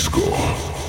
Disco.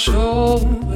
中。